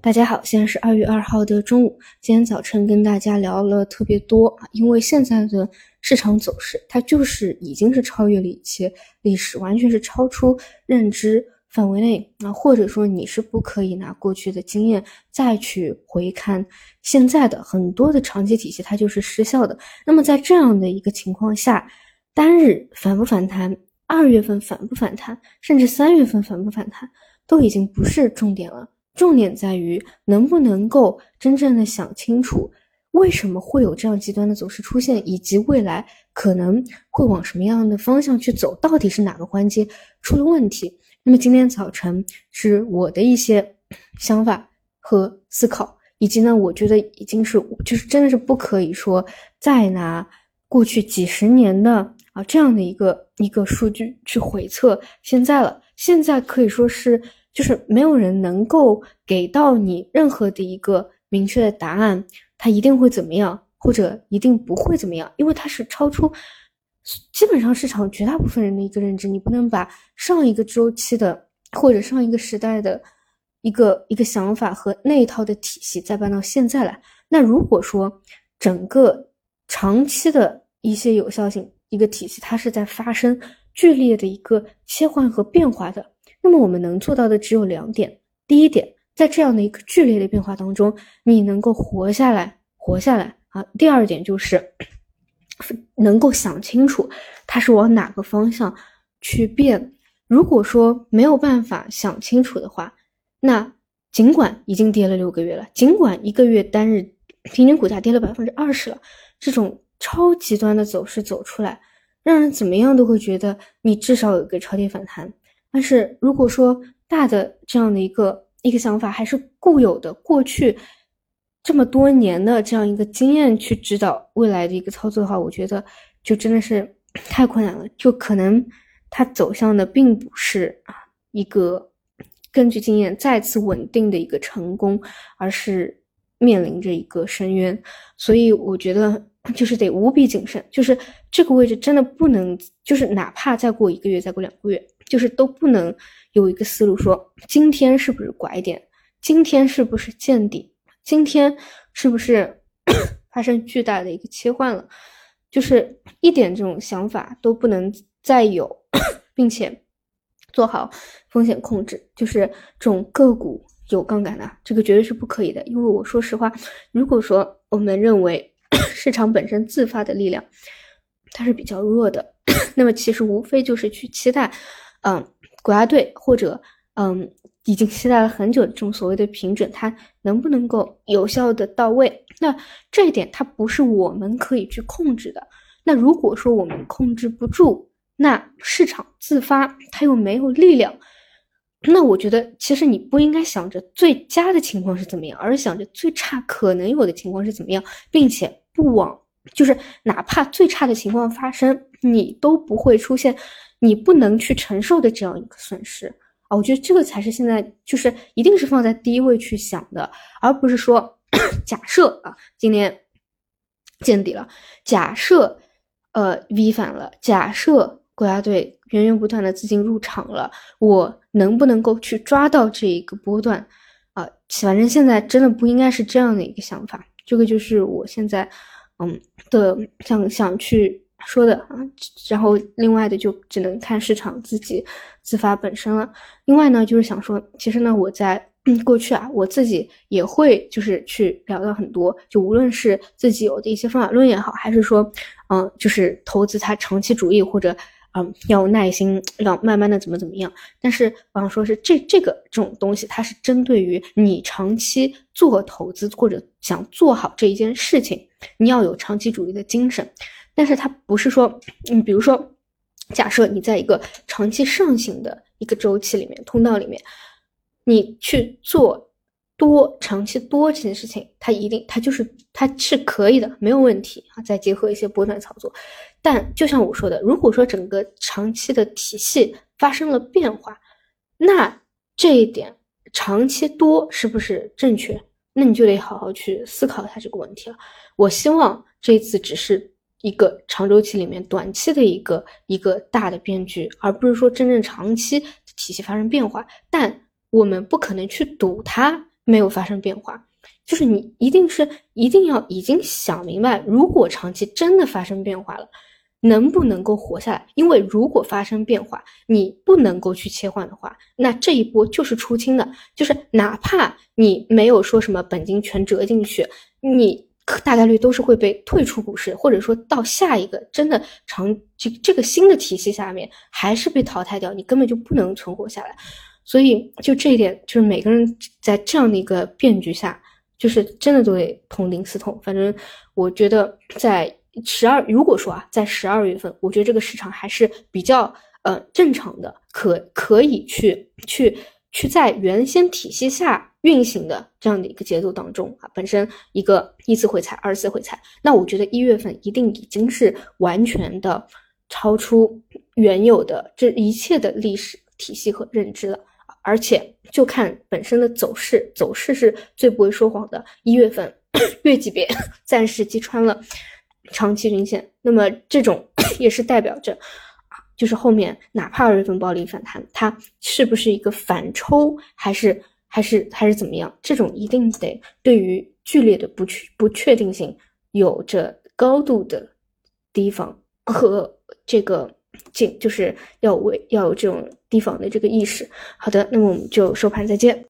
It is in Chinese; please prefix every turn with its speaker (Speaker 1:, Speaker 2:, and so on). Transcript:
Speaker 1: 大家好，现在是二月二号的中午。今天早晨跟大家聊了特别多啊，因为现在的市场走势，它就是已经是超越了一切历史，完全是超出认知范围内啊，或者说你是不可以拿过去的经验再去回看现在的很多的长期体系，它就是失效的。那么在这样的一个情况下，单日反不反弹，二月份反不反弹，甚至三月份反不反弹，都已经不是重点了。重点在于能不能够真正的想清楚，为什么会有这样极端的走势出现，以及未来可能会往什么样的方向去走，到底是哪个环节出了问题？那么今天早晨是我的一些想法和思考，以及呢，我觉得已经是就是真的是不可以说再拿过去几十年的啊这样的一个一个数据去回测现在了，现在可以说是。就是没有人能够给到你任何的一个明确的答案，它一定会怎么样，或者一定不会怎么样，因为它是超出基本上市场绝大部分人的一个认知。你不能把上一个周期的或者上一个时代的一个一个想法和那一套的体系再搬到现在来。那如果说整个长期的一些有效性一个体系，它是在发生剧烈的一个切换和变化的。那么我们能做到的只有两点。第一点，在这样的一个剧烈的变化当中，你能够活下来，活下来啊。第二点就是能够想清楚它是往哪个方向去变。如果说没有办法想清楚的话，那尽管已经跌了六个月了，尽管一个月单日平均股价跌了百分之二十了，这种超极端的走势走出来，让人怎么样都会觉得你至少有一个超跌反弹。但是如果说大的这样的一个一个想法还是固有的，过去这么多年的这样一个经验去指导未来的一个操作的话，我觉得就真的是太困难了。就可能它走向的并不是啊一个根据经验再次稳定的一个成功，而是面临着一个深渊。所以我觉得就是得无比谨慎，就是这个位置真的不能，就是哪怕再过一个月，再过两个月。就是都不能有一个思路说，今天是不是拐点？今天是不是见底？今天是不是 发生巨大的一个切换了？就是一点这种想法都不能再有，并且做好风险控制。就是这种个股有杠杆的，这个绝对是不可以的。因为我说实话，如果说我们认为 市场本身自发的力量它是比较弱的，那么其实无非就是去期待。嗯，国家队或者嗯，已经期待了很久的这种所谓的平准，它能不能够有效的到位？那这一点它不是我们可以去控制的。那如果说我们控制不住，那市场自发它又没有力量，那我觉得其实你不应该想着最佳的情况是怎么样，而想着最差可能有的情况是怎么样，并且不往就是哪怕最差的情况发生，你都不会出现。你不能去承受的这样一个损失啊，我觉得这个才是现在就是一定是放在第一位去想的，而不是说 假设啊今天见底了，假设呃 V 反了，假设国家队源源不断的资金入场了，我能不能够去抓到这一个波段啊？反正现在真的不应该是这样的一个想法，这个就是我现在嗯的想想去。说的啊，然后另外的就只能看市场自己自发本身了。另外呢，就是想说，其实呢，我在过去啊，我自己也会就是去聊到很多，就无论是自己有的一些方法论也好，还是说，嗯，就是投资它长期主义或者嗯要耐心，要慢慢的怎么怎么样。但是，比方说是这这个这种东西，它是针对于你长期做投资或者想做好这一件事情，你要有长期主义的精神。但是它不是说，嗯，比如说，假设你在一个长期上行的一个周期里面、通道里面，你去做多长期多这件事情，它一定它就是它是可以的，没有问题啊。再结合一些波段操作，但就像我说的，如果说整个长期的体系发生了变化，那这一点长期多是不是正确？那你就得好好去思考一下这个问题了。我希望这次只是。一个长周期里面短期的一个一个大的变局，而不是说真正长期体系发生变化。但我们不可能去赌它没有发生变化。就是你一定是一定要已经想明白，如果长期真的发生变化了，能不能够活下来？因为如果发生变化，你不能够去切换的话，那这一波就是出清的，就是哪怕你没有说什么本金全折进去，你大概率都是会被退出股市，或者说到下一个真的长这这个新的体系下面还是被淘汰掉，你根本就不能存活下来。所以就这一点，就是每个人在这样的一个变局下。就是真的都得痛定思痛。反正我觉得在十二，如果说啊，在十二月份，我觉得这个市场还是比较呃正常的，可可以去去去在原先体系下运行的这样的一个节奏当中啊。本身一个一次回踩，二次回踩，那我觉得一月份一定已经是完全的超出原有的这一切的历史体系和认知了。而且就看本身的走势，走势是最不会说谎的。一月份 月级别 暂时击穿了长期均线，那么这种 也是代表着，就是后面哪怕二月份暴力反弹，它是不是一个反抽，还是还是还是怎么样？这种一定得对于剧烈的不确不确定性有着高度的提防和这个。警就是要为要有这种提防的这个意识。好的，那么我们就收盘再见。